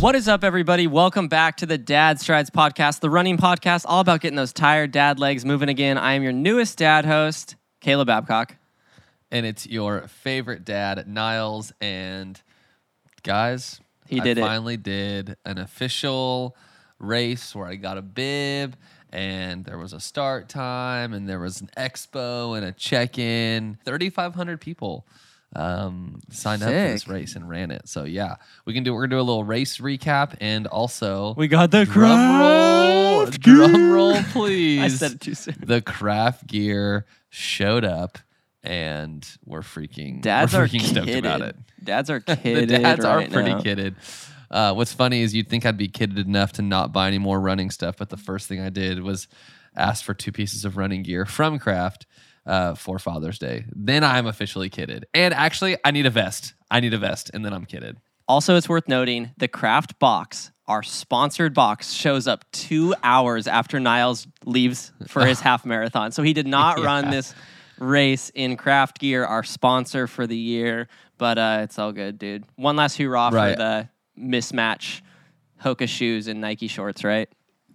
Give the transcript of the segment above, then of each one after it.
What is up, everybody? Welcome back to the Dad Strides podcast, the running podcast, all about getting those tired dad legs moving again. I am your newest dad host, Caleb Babcock. and it's your favorite dad, Niles. And guys, He I did it. finally did an official race where I got a bib, and there was a start time, and there was an expo and a check in. Thirty five hundred people um, signed up for this race and ran it. So yeah, we can do. We're gonna do a little race recap and also We got the drum roll, craft drum gear. roll, please. I said it too soon. the craft gear showed up and we're freaking Dads we're are freaking stoked kidded. about it. Dads are The kidded. dads are pretty now. kidded. Uh, what's funny is you'd think I'd be kidded enough to not buy any more running stuff, but the first thing I did was ask for two pieces of running gear from Craft uh, for Father's Day. Then I'm officially kidded. And actually, I need a vest. I need a vest, and then I'm kidded. Also, it's worth noting the craft box, our sponsored box, shows up two hours after Niles leaves for his half marathon. So he did not run this race in craft gear, our sponsor for the year. But uh, it's all good, dude. One last hurrah Right. for the mismatch Hoka shoes and Nike shorts, right?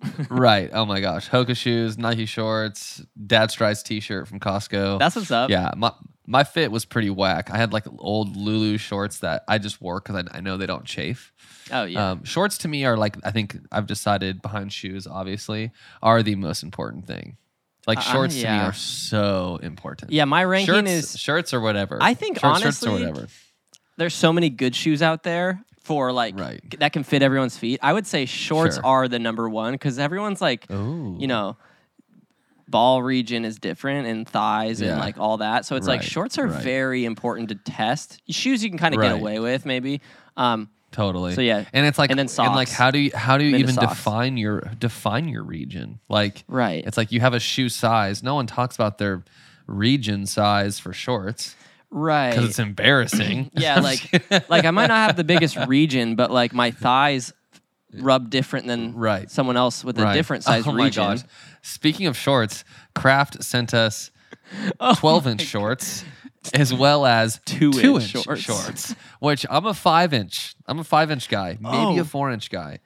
right. Oh my gosh. Hoka shoes, Nike shorts, Dad Strides t-shirt from Costco. That's what's up. Yeah, my my fit was pretty whack. I had like old Lulu shorts that I just wore because I, I know they don't chafe. Oh, yeah. Um, shorts to me are like I think I've decided behind shoes, obviously, are the most important thing. Like Uh, shorts to me are so important. yeah, my ranking shirts, is shirts or whatever. I think shirts, shirts or honestly, whatever. there's so many good shoes out there for like Right. that can fit everyone's feet. I would say shorts Sure. are the number one because everyone's like, Ooh. you know, ball region is different and thighs and like all that. So it's like shorts are right. very important to test. Shoes you can kind of get away with maybe. Um, Totally. So, yeah. and it's like And then and like how do you how do you even define your define your region? Like Right. It's like you have a shoe size. No one talks about their region size for shorts right. because it's embarrassing. yeah, like like I might not have the biggest region, but like my thighs rub different than Right. someone else with a different size oh region. my gosh. Speaking of shorts, Craft sent us Oh 12 inch shorts as well as Two two inch inch shorts. shorts. which I'm a five inch. I'm a five inch guy, maybe Oh. a four inch guy.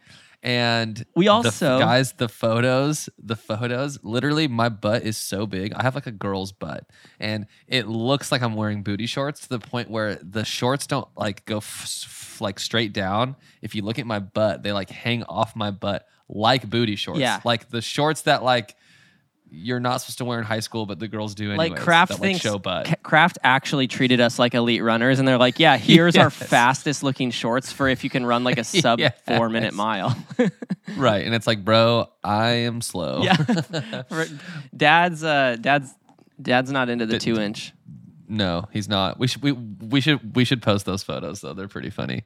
And We the also- guys, the photos, the photos, literally my butt is so big. I have like a girl's butt and it looks like I'm wearing booty shorts to the point where the shorts don't like go f- f- like straight down. If you look at my butt, they like hang off my butt like booty shorts. Yeah. Like the shorts that like you're not supposed to wear in high school, but the girls do anyways. like Craft that, thinks show butt. Craft actually treated us like elite runners, and they're like, "Yeah, here's our fastest looking shorts for if you can run like a sub Yes. four minute mile." right. And it's like, bro, I am slow. yeah, dad's uh, dad's dad's not into the D- two inch. No, he's not. We should we, we should we should post those photos though. They're pretty funny.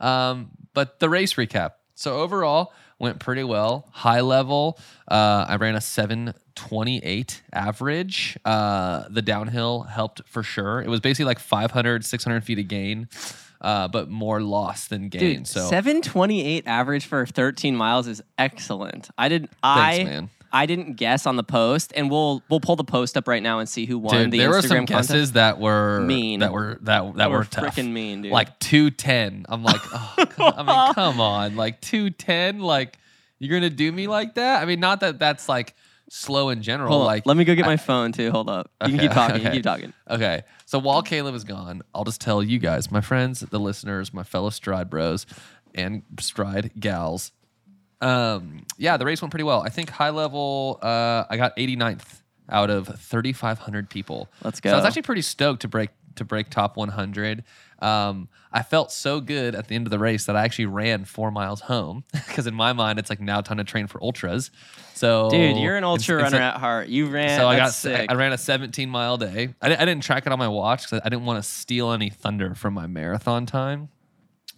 Um, but the race recap. So overall went pretty well. High level, uh, I ran a 728 average. Uh, the downhill helped for sure. It was basically like 500, 600 feet of gain, uh, but more loss than gain. Dude, so seven twenty eight average for thirteen miles is excellent. I did Thanks, I man. I didn't guess on the post, and we'll we'll pull the post up right now and see who won Dude, the there Instagram were some contest. guesses that were Mean. that were that that, were were, tough. freaking mean, dude. Like two ten. I'm like, oh, I mean, come on, like two ten. Like you're gonna do me like that? I mean, not that that's like slow in general. Hold like, let me go get my phone too. Hold up. You can keep talking. You can keep talking. Okay, so while Caleb is gone, I'll just tell you guys, my friends, the listeners, my fellow Stride Bros, and Stride gals. Um, yeah, the race went pretty well. I think high level, uh, I got 89th out of 3,500 people. Let's go. So I was actually pretty stoked to break to break top 100. Um, I felt so good at the end of the race that I actually ran four miles home because in my mind it's like now time to train for ultras. So Dude, you're an ultra ins- runner instead- at heart. You ran. so I got sick. I ran a 17 mile day. I, I didn't track it on my watch because I didn't want to steal any thunder from my marathon time.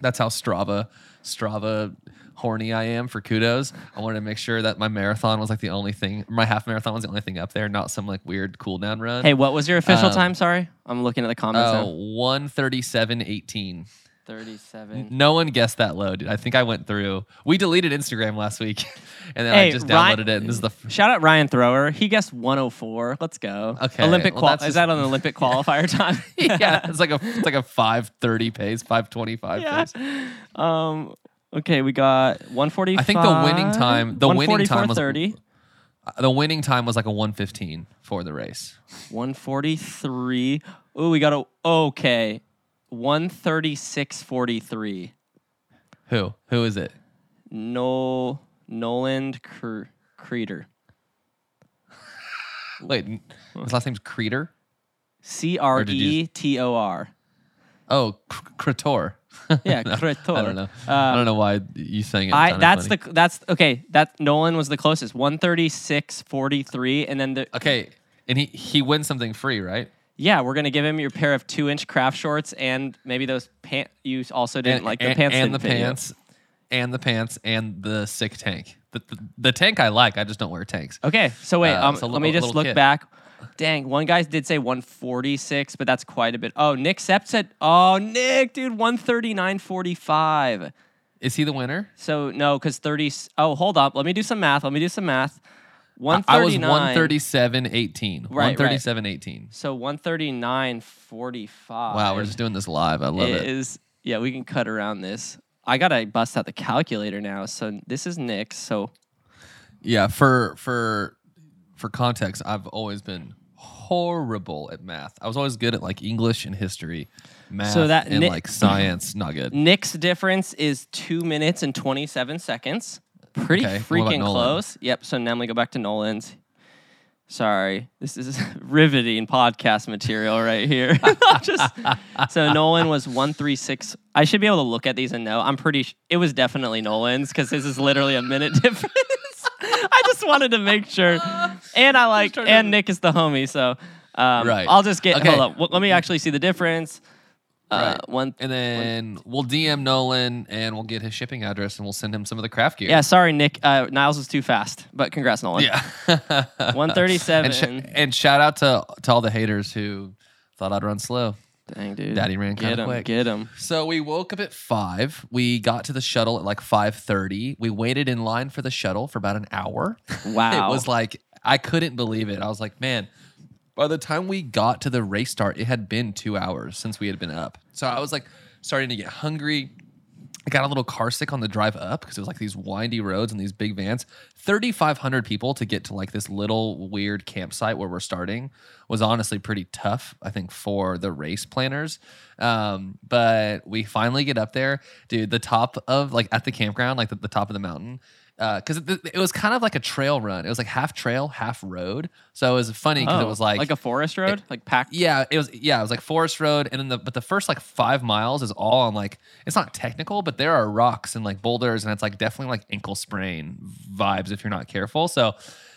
That's how Strava Strava horny I am for kudos. I wanted to make sure that my marathon was like the only thing. My half marathon was the only thing up there, not some like weird cool down run. Hey, what was your official Um, time? Sorry, I'm looking at the comments. Oh, now. 137.18. 37. No one guessed that low, dude. I think I went through. We deleted Instagram last week, and then Hey, I just Ryan- downloaded it. And this is the f- Shout out Ryan Thrower. He guessed 104. Let's go. Okay, Olympic well, qual- is just- that on the Olympic qualifier time? yeah. It's like a it's like a five thirty pace, five twenty five Yeah. pace. Um. Okay, we got 145. I think the winning time- the winning time was- 144.30, Uh, The winning time was like a one fifteen for the race. 143. Oh, we got a okay. 136.43. Who? Who is it? No Nolan Cre- Creeder. Wait, his last name's Creeder. C R E T O R. Oh, Cretor. Yeah. I don't know. I Um, don't know why you sang it. I that's the that's okay. That Nolan was the closest. 136.43 and then the okay. And he he wins something free, right? Yeah, we're gonna give him your pair of two inch craft shorts and maybe those pants. You also didn't and, like the and, pants. and the pants, and the pants, and the sick tank. The, the, the tank I like. I just don't wear tanks. Okay, so wait, Uh, um, let me just look kit. back. Dang, one guy did say 146, but that's quite a bit. Oh, Nick Sepp said, oh, Nick, dude, 139.45. Is he the winner? So no, because 30. Oh, hold up. Let me do some math. Let me do some math. I was 139. 137 18. Right, right. 137 18. So 139.45. Wow, we're just doing this live. I love it. is yeah, we can cut around this. I gotta bust out the calculator now. So this is Nick. So Yeah, for for for context, I've always been horrible at math. I was always good at like English and history. Math So that and like science, not good. Nick's difference is two minutes and 27 seconds. Pretty Okay, what about freaking Nolan? close. Yep. So now we go back to Nolan's. Sorry, this is riveting podcast material right here. Just so Nolan was one three six. I should be able to look at these and know. I'm pretty. Sh- it was definitely Nolan's because this is literally a minute difference. I just wanted to make sure. And I like. And Nick is the homie, so um, Right. I'll just get. Okay. Hold up. Well, let me actually see the difference. Uh, Right. One And then we'll DM Nolan and we'll get his shipping address and we'll send him some of the craft gear. Yeah, sorry, Nick. Uh, Niles was too fast, but congrats, Nolan. Yeah. 137. and, sh- and shout out to to all the haters who thought I'd run slow. Dang, dude. Daddy ran Get kinda him. quick. Get him. So we woke up at five. We got to the shuttle at like five thirty. We waited in line for the shuttle for about an hour. Wow. it was like I couldn't believe it. I was like, man. By the time we got to the race start, it had been two hours since we had been up. So I was like starting to get hungry. I got a little car sick on the drive up because it was like these windy roads and these big vans. 3,500 people to get to like this little weird campsite where we're starting was honestly pretty tough, I think, for the race planners. Um, but we finally get up there. Dude, the top of like at the campground, like the, the top of the mountain, because it, it was kind of like a trail run. It was like half trail, half road. So it was funny because Oh, it was like like a forest road, like packed. yeah, it was yeah, it was like forest road, and then the but the first like five miles is all on like it's not technical, but there are rocks and like boulders, and it's like definitely like ankle sprain vibes if you're not careful. So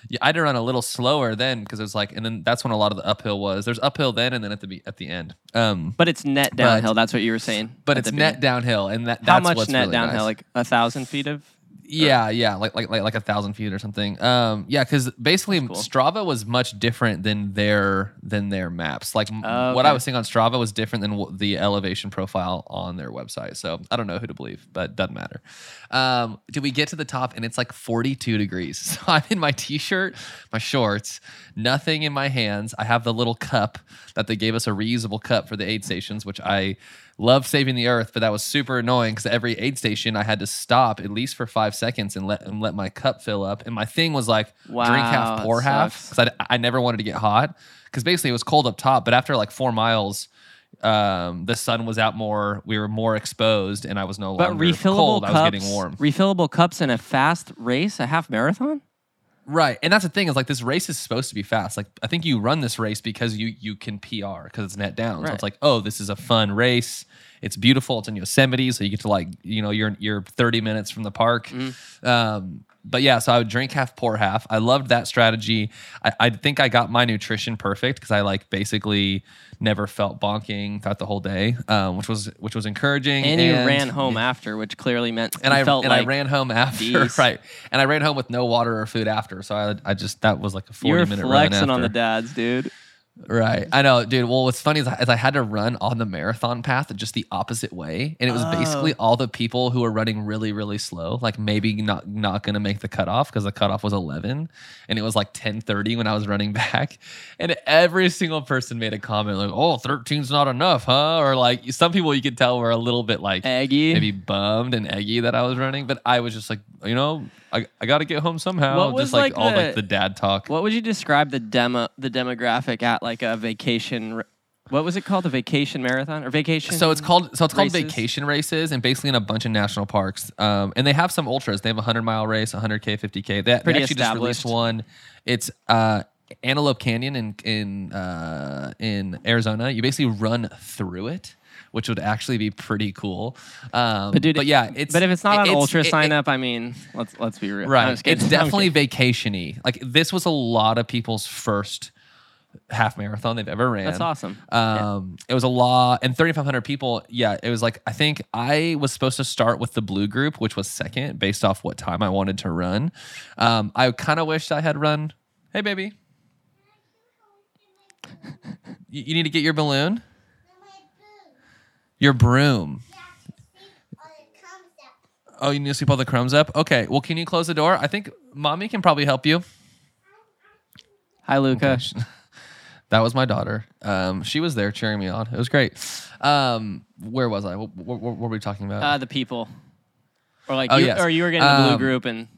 yeah, I had to run a little slower then because it was like, and then that's when a lot of the uphill was. There's uphill then, and then at the at the end. Um, But it's net downhill. that's what you were saying. but it's net beginning. downhill, and that How much net really downhill? nice. Like a thousand feet of. Yeah, yeah, like like like like a thousand feet or something. Um, yeah, because basically cool. Strava was much different than their than their maps. Like m- Oh, what I was seeing on Strava was different than the elevation profile on their website. So I don't know who to believe, but doesn't matter. Um, did we get to the top and it's like 42 degrees? So I'm in my t-shirt, my shorts, nothing in my hands. I have the little cup that they gave us a reusable cup for the aid stations, which I love saving the earth, but that was super annoying because every aid station I had to stop at least for five seconds and let and let my cup fill up. And my thing was like drink half, pour half because I, I never wanted to get hot because basically it was cold up top. But after like four miles, um, the sun was out more. We were more exposed, and I was no But longer refillable cold. cups. I was getting warm. Refillable cups in a fast race, a half marathon. Right, and that's the thing is like this race is supposed to be fast. Like I think you run this race because you you can PR because it's net down. So it's like oh this is a fun race. It's beautiful. It's in Yosemite, so you get to like you know you're you're 30 minutes from the park. Mm-hmm. Um, but yeah, so I would drink half, pour half. I loved that strategy. I, I think I got my nutrition perfect because I like basically never felt bonking throughout the whole day, um, which was which was encouraging. And, you ran home after, which clearly meant and I felt and like I ran home after beast. right, and I ran home with no water or food after. So I I just that was like a forty were minute run flexing after. on the dads, dude. Right. I know, dude. Well, what's funny is I, is I had to run on the marathon path just the opposite way. And it was basically Oh. all the people who were running really, really slow, like maybe not not gonna make the cutoff because the cutoff was 11 and it was like 10:30 when I was running back. And every single person made a comment like, oh, 13's not enough, huh? Or like some people you could tell were a little bit like Eggy. maybe bummed and eggy that I was running. But I was just like, you know, I, I gotta get home somehow. What was, just like, like, all like the dad talk. What would you describe the demo the demographic at like a vacation? What was it called? A vacation marathon or vacation? So it's called so it's called races? vacation races and basically in a bunch of national parks. Um, and they have some ultras. They have a hundred mile race, a hundred k, fifty k. They, they actually just released one. It's uh, Antelope Canyon in in uh, in Arizona. You basically run through it. Which would actually be pretty cool, um, But dude, But yeah, it's but if it's not on it's- ultra it- sign it- up, I mean, let's let's be real. Right. It's definitely vacationy. Like this was a lot of people's first half marathon they've ever ran. That's awesome. Yeah. Um, it was a lot, and 3,500 people. Yeah, it was like I think I was supposed to start with the blue group, which was second, based off what time I wanted to run. Um, I kind of wished I had run. Hey, baby, you, you need to get your balloon, your broom. Oh, you need to sweep all the crumbs up. Okay, well, can you close the door? I think mommy can probably help you. Hi, Luca. That was my daughter. Um, she was there cheering me on. It was great. Um, where was I? What, what, what were we talking about? Uh, the people, or like, Oh, you, yes. or you were getting in the blue Um, group, and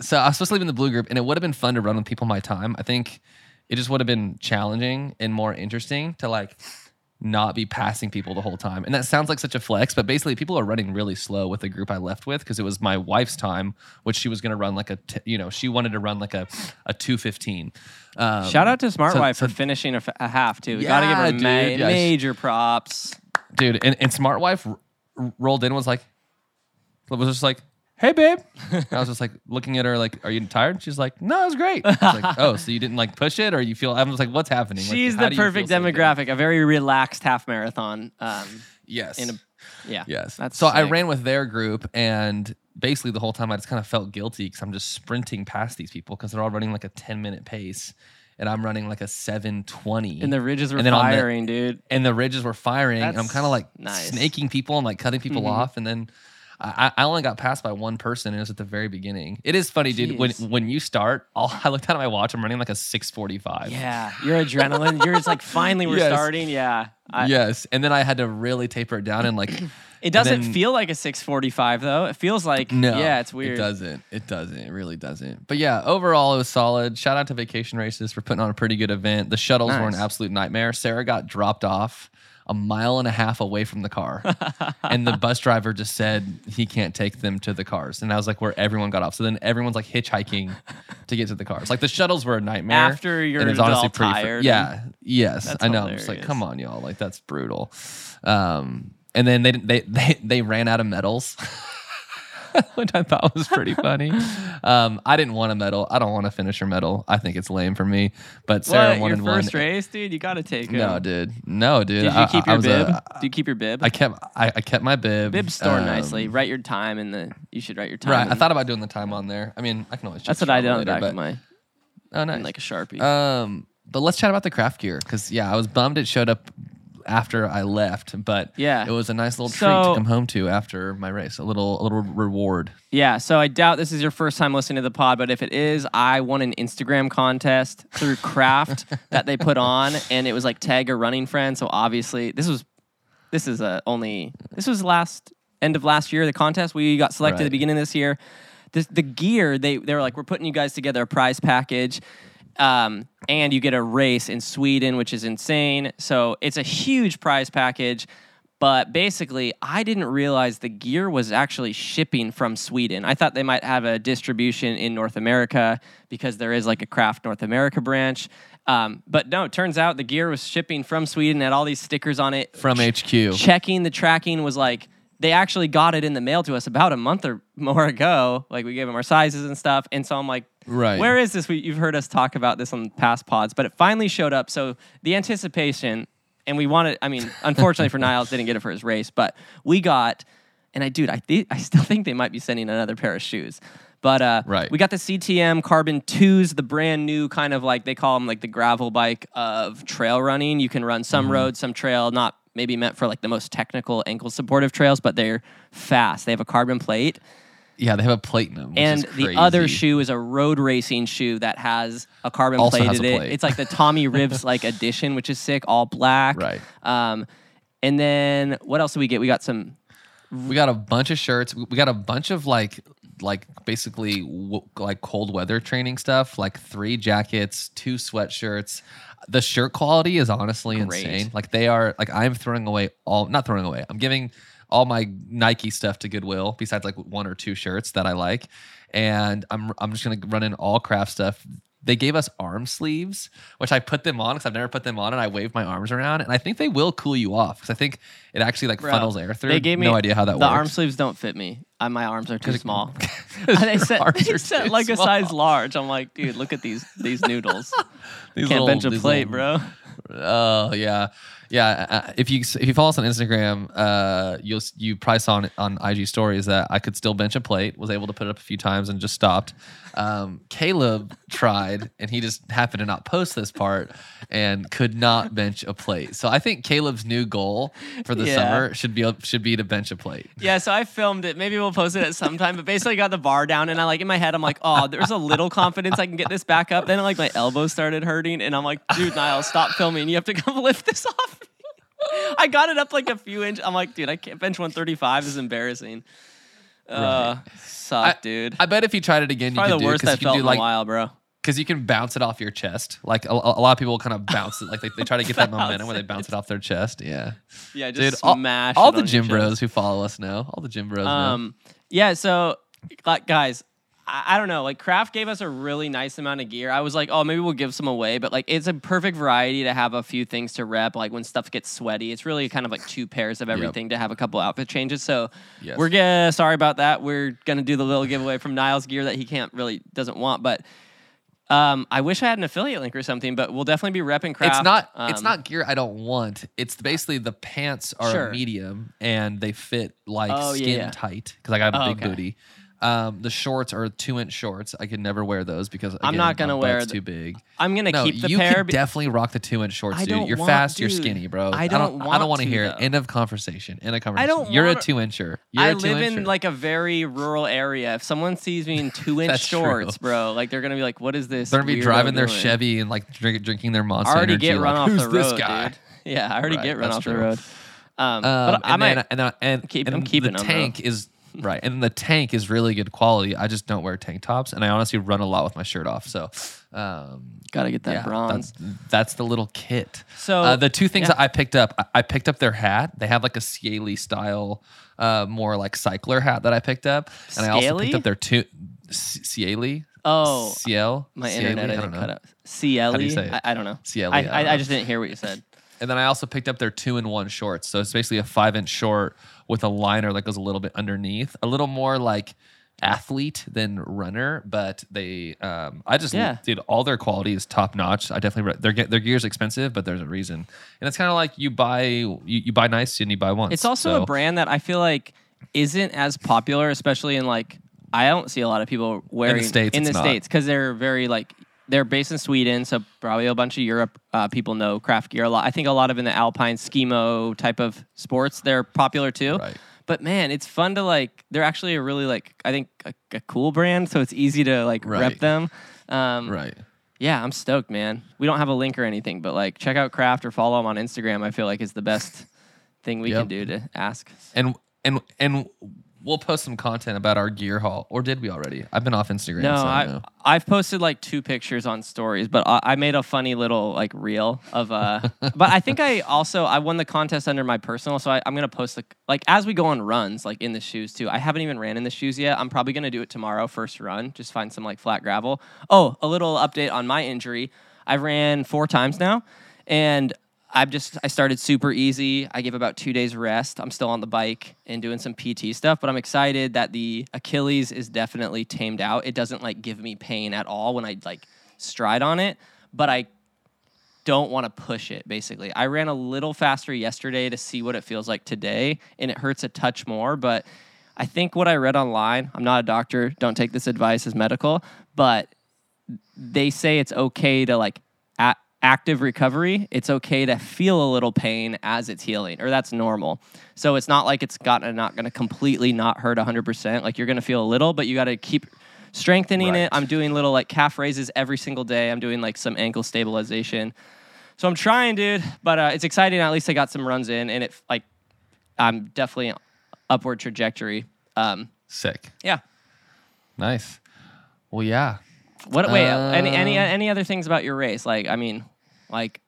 so I was supposed to leave in the blue group, and it would have been fun to run with people my time. I think it just would have been challenging and more interesting to like not be passing people the whole time. And that sounds like such a flex, but basically people are running really slow with the group I left with because it was my wife's time, which she was going to run like a, t- you know, she wanted to run like a a two fifteen. Um, shout out to Smart so- Wife so- for finishing a, f- a half too. You gotta give her Yeah, ma- Yeah, major props. dude. And, and Smart Wife r- rolled in was like, was just like, hey, babe. And I was just like looking at her like, are you tired? She's like, no, it was great. I was like, oh, so you didn't like push it or you feel, I was like, what's happening? Like, She's how the do you feel perfect so good? demographic. A very relaxed half marathon. Um, Yes. in a yeah. yes. That's so I sick. ran with their group and basically the whole time I just kind of felt guilty because I'm just sprinting past these people because they're all running like a 10 minute pace and I'm running like a 720. And the ridges were And then on the- firing, dude. and the ridges were firing and I'm That's kind of like nice. snaking people and like cutting people Mhm. off and then I, I only got passed by one person and it was at the very beginning. It is funny, dude. When Jeez. when you start, all, I looked at my watch. I'm running like a 6:45. Yeah, your adrenaline. You're just like, finally, we're Yes. starting. Yeah, I, yes, and then I had to really taper it down and like It doesn't then- feel like a 645 though. It feels like no, Yeah, it's weird. It doesn't. It doesn't. It really doesn't. But yeah, overall it was solid. Shout out to Vacation Races for putting on a pretty good event. The shuttles were an absolute nightmare. Sarah got dropped off a mile and a half away from the car. and the bus driver just said he can't take them to the cars. And I was like, where everyone got off. So then everyone's like hitchhiking to get to the cars. Like the shuttles were a nightmare. After you're and it's honestly pretty fr- tired yeah. Yes. That's I know. I'm just like, come on, y'all. Like that's brutal. Um, and then they they they, they ran out of medals. Which I thought was pretty funny. Um, I didn't want a medal. I don't want to finish your medal. I think it's lame for me. But Sarah What, wanted your one. first race, dude? You got to take it. No, dude. No, dude. Did you I- keep I your was bib? a- Did you keep your bib? I kept I, I kept my bib. bib stored um, nicely. Write your time in the. You should write your time. Right. I thought about doing the time on there. I mean, I can always. Just. That's what I did on the back but, of my, Oh, nice. like a sharpie. Um, but let's chat about the craft gear because yeah, I was bummed it showed up after I left, but Yeah. it was a nice little treat So- to come home to after my race. A little a little reward. Yeah, so I doubt this is your first time listening to the pod, but if it is, I won an Instagram contest through Craft that they put on, and it was like tag a running friend. So obviously, this was this is a only this was last end of last year the contest. We got selected at the beginning of this year. This, the gear they they were like we're putting you guys together a prize package. Um, and you get a race in Sweden, which is insane. So it's a huge prize package. But basically, I didn't realize the gear was actually shipping from Sweden. I thought they might have a distribution in North America because there is like a Craft North America branch. Um, but no, it turns out the gear was shipping from Sweden, had all these stickers on it. From HQ. Checking the tracking was like, they actually got it in the mail to us about a month or more ago. Like we gave them our sizes and stuff. And so I'm like, Right. where is this? We, you've heard us talk about this on past pods, but it finally showed up. So the anticipation, and we wanted, I mean, unfortunately for Niles, didn't get it for his race, but we got And I, dude, I thi- I still think they might be sending another pair of shoes. But uh, Right. we got the CTM Carbon 2s, the brand new kind of like they call them like the gravel bike of trail running. You can run some Mm-hmm. roads, some trail, not maybe meant for like the most technical ankle supportive trails, but they're fast. They have a carbon plate. Yeah, they have a plate in them. which and the other shoe is a road racing shoe that has a carbon Also plate has in a it. plate. It's like the Tommy Rivs like edition, which is sick, all black. Right. Um, and then what else do we get? We got some We got a bunch of shirts. We we got a bunch of like like basically w- like cold weather training stuff, like three jackets, two sweatshirts. The shirt quality is honestly Great. insane. Like they are like I'm throwing away all not throwing away. I'm giving all my Nike stuff to Goodwill besides like one or two shirts that I like. And I'm I'm just going to run in all craft stuff. They gave us arm sleeves, which I put them on because I've never put them on, and I wave my arms around, and I think they will cool you off because I think it actually like Bro, funnels air through. They gave me no idea how that the works. The arm sleeves don't fit me. Uh, my arms are too small. they said, they said like a size large. I'm like, dude, look at these these noodles. These Can't little- bench a plate, little- bro. Oh yeah, yeah. uh, If you if you follow us on Instagram, uh, you'll you probably saw on, on IG stories that I could still bench a plate. Was able to put it up a few times and just stopped. Um, Caleb tried and he just happened to not post this part and could not bench a plate. So I think Caleb's new goal for the Yeah. summer should be should be to bench a plate. Yeah, so I filmed it. Maybe we'll post it at some time. But basically, got the bar down, and I like in my head, I'm like, oh, there's a little confidence I can get this back up. Then like my elbow started hurting, and I'm like, dude, Niall, stop filming. You have to come lift this off. Me." I got it up like a few inches. I'm like, dude, I can't bench 135. Is embarrassing. Uh, suck, dude. I bet if you tried it again, you could the do worst I've felt do in like a while, bro. because you can bounce it off your chest. Like a, a lot of people kind of bounce it, like they, they try to get that momentum where they bounce it off their chest. Yeah, Yeah, just dude. All, smash. all it the gym bros who follow us know. All the gym bros know. Um, yeah. So, like, guys, I, I don't know. Like, Craft gave us a really nice amount of gear. I was like, oh, maybe we'll give some away, but like, it's a perfect variety to have a few things to rep. Like when stuff gets sweaty, it's really kind of like two pairs of everything to have a couple outfit changes. So, Yes. we're gonna sorry about that. We're gonna do the little giveaway from Niles gear that he can't really doesn't want, but. Um, I wish I had an affiliate link or something, but we'll definitely be repping Craft. It's not. it's Um, not gear I don't want. It's basically the pants are Sure. medium and they fit like Oh, skin yeah. tight because I got a Oh, big okay. booty. Um, the shorts are two inch shorts. I could never wear those because I'm not gonna wear the- too big. I'm gonna No, keep the you pair. could be- definitely rock the two inch shorts, dude. You're want- fast. You're skinny, bro. I I don't don't. I don't want want to hear. though. it. End of conversation. End of conversation. don't You're a wanna- two incher. I a live in like a very rural area. If someone sees me in two inch That's true. shorts, bro, like they're gonna be like, "What is this?" They're gonna be driving their doing?" Chevy and like drink, drinking their Monster I already Energy. get run like, off Who's the this road, guy? dude. Yeah, I already Right, get run off the road. Um, Um, but I might, and, and, and, I'm keeping the tank is right, and the tank is really good quality. I just don't wear tank tops, and I honestly run a lot with my shirt off. So, um, Gotta get that yeah, bronze. That's, that's the little kit. So, uh, the two things yeah. that I picked up, I, I picked up their hat. They have like a scaly style, uh, more like cycler hat that I picked up, and I also picked up their two Cieli. Oh, Ciel. my Cieli? internet, I, I don't cut know. out. CLE? How do you say it? I, I don't know. CLE, I, I I, I just didn't hear what you said. And then I also picked up their two in one shorts. So it's basically a five inch short with a liner that goes a little bit underneath, a little more like athlete than runner. But they, um, I just, Yeah. dude, all their quality is top notch. I definitely, re- their their gear's expensive, but there's a reason. And it's kind of like you buy you, you buy nice and you buy once. It's also So- a brand that I feel like isn't as popular, especially in like I don't see a lot of people wearing States, in the not. states because they're very like they're based in Sweden, so probably a bunch of Europe uh, people know craft gear a lot. I think a lot of in the alpine skimo type of sports they're popular too. Right. But man, it's fun to like. They're actually a really like I think a, a cool brand, so it's easy to like rep them. Um, right. Yeah, I'm stoked, man. We don't have a link or anything, but like check out Craft or follow them on Instagram. I feel like is the best thing we can do to ask. And, and, and, We'll post some content about our gear haul, or did we already? I've been off Instagram. No, so I, I I've posted like two pictures on stories, but I, I made a funny little like reel of uh. but I think I also I won the contest under my personal, so I, I'm gonna post the like as we go on runs like in the shoes too. I haven't even ran in the shoes yet. I'm probably gonna do it tomorrow first run, just find some like flat gravel. Oh, a little update on my injury. I ran four times now, and I've just I started super easy. I give about two days rest. I'm still on the bike and doing some PT stuff, but I'm excited that the Achilles is definitely tamed out. It doesn't like give me pain at all when I like stride on it, but I don't want to push it basically. I ran a little faster yesterday to see what it feels like today and it hurts a touch more, but I think what I read online, I'm not a doctor, don't take this advice as medical, but they say it's okay to like active recovery. It's okay to feel a little pain as it's healing, or that's normal. So it's not like it's got not going to completely not hurt 100%. Like you're going to feel a little, but you got to keep strengthening Right. it. I'm doing little like calf raises every single day. I'm doing like some ankle stabilization. So I'm trying, dude, but uh, it's exciting. At least I got some runs in, and it like I'm definitely upward trajectory. Um, Sick. yeah. Nice. Well, yeah. What? Wait. any any Uh, any other things about your race? Like, I mean, like,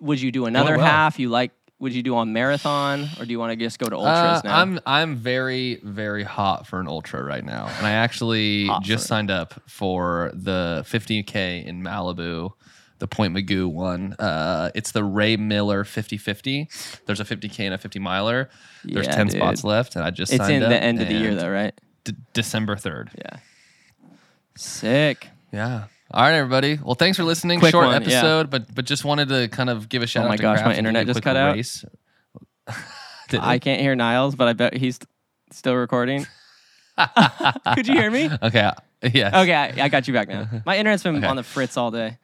would you do another well. half? You like? Would you do a marathon, or do you want to just go to ultras Uh, now? I'm I'm very very hot for an ultra right now, and I actually Hot just signed up for the 50k in Malibu, the Point Mugu one. Uh, it's the Ray Miller 50-50. There's a 50k and a 50 miler. There's Yeah, 10 dude. spots left, and I just it's signed in the end of the year, though, right? D- December 3rd. Yeah. Sick. Yeah. All right, everybody. Well, thanks for listening. Quick Short one, yeah. episode, but but just wanted to kind of give a shout Oh out my to gosh, my Craft and internet give you a just cut out. race. I it? can't hear Niles, but I bet he's still recording. Could you hear me? Okay. Yes. Okay, I, I got you back now. My internet's been Okay. on the fritz all day.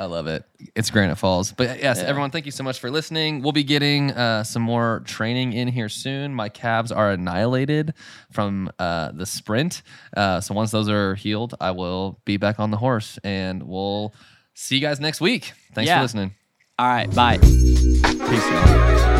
I love it. It's Granite Falls. But yes, Yeah. everyone, thank you so much for listening. We'll be getting uh, some more training in here soon. My calves are annihilated from uh, the sprint. Uh, so once those are healed, I will be back on the horse and we'll see you guys next week. Thanks Yeah. for listening. All right, bye. Peace, y'all.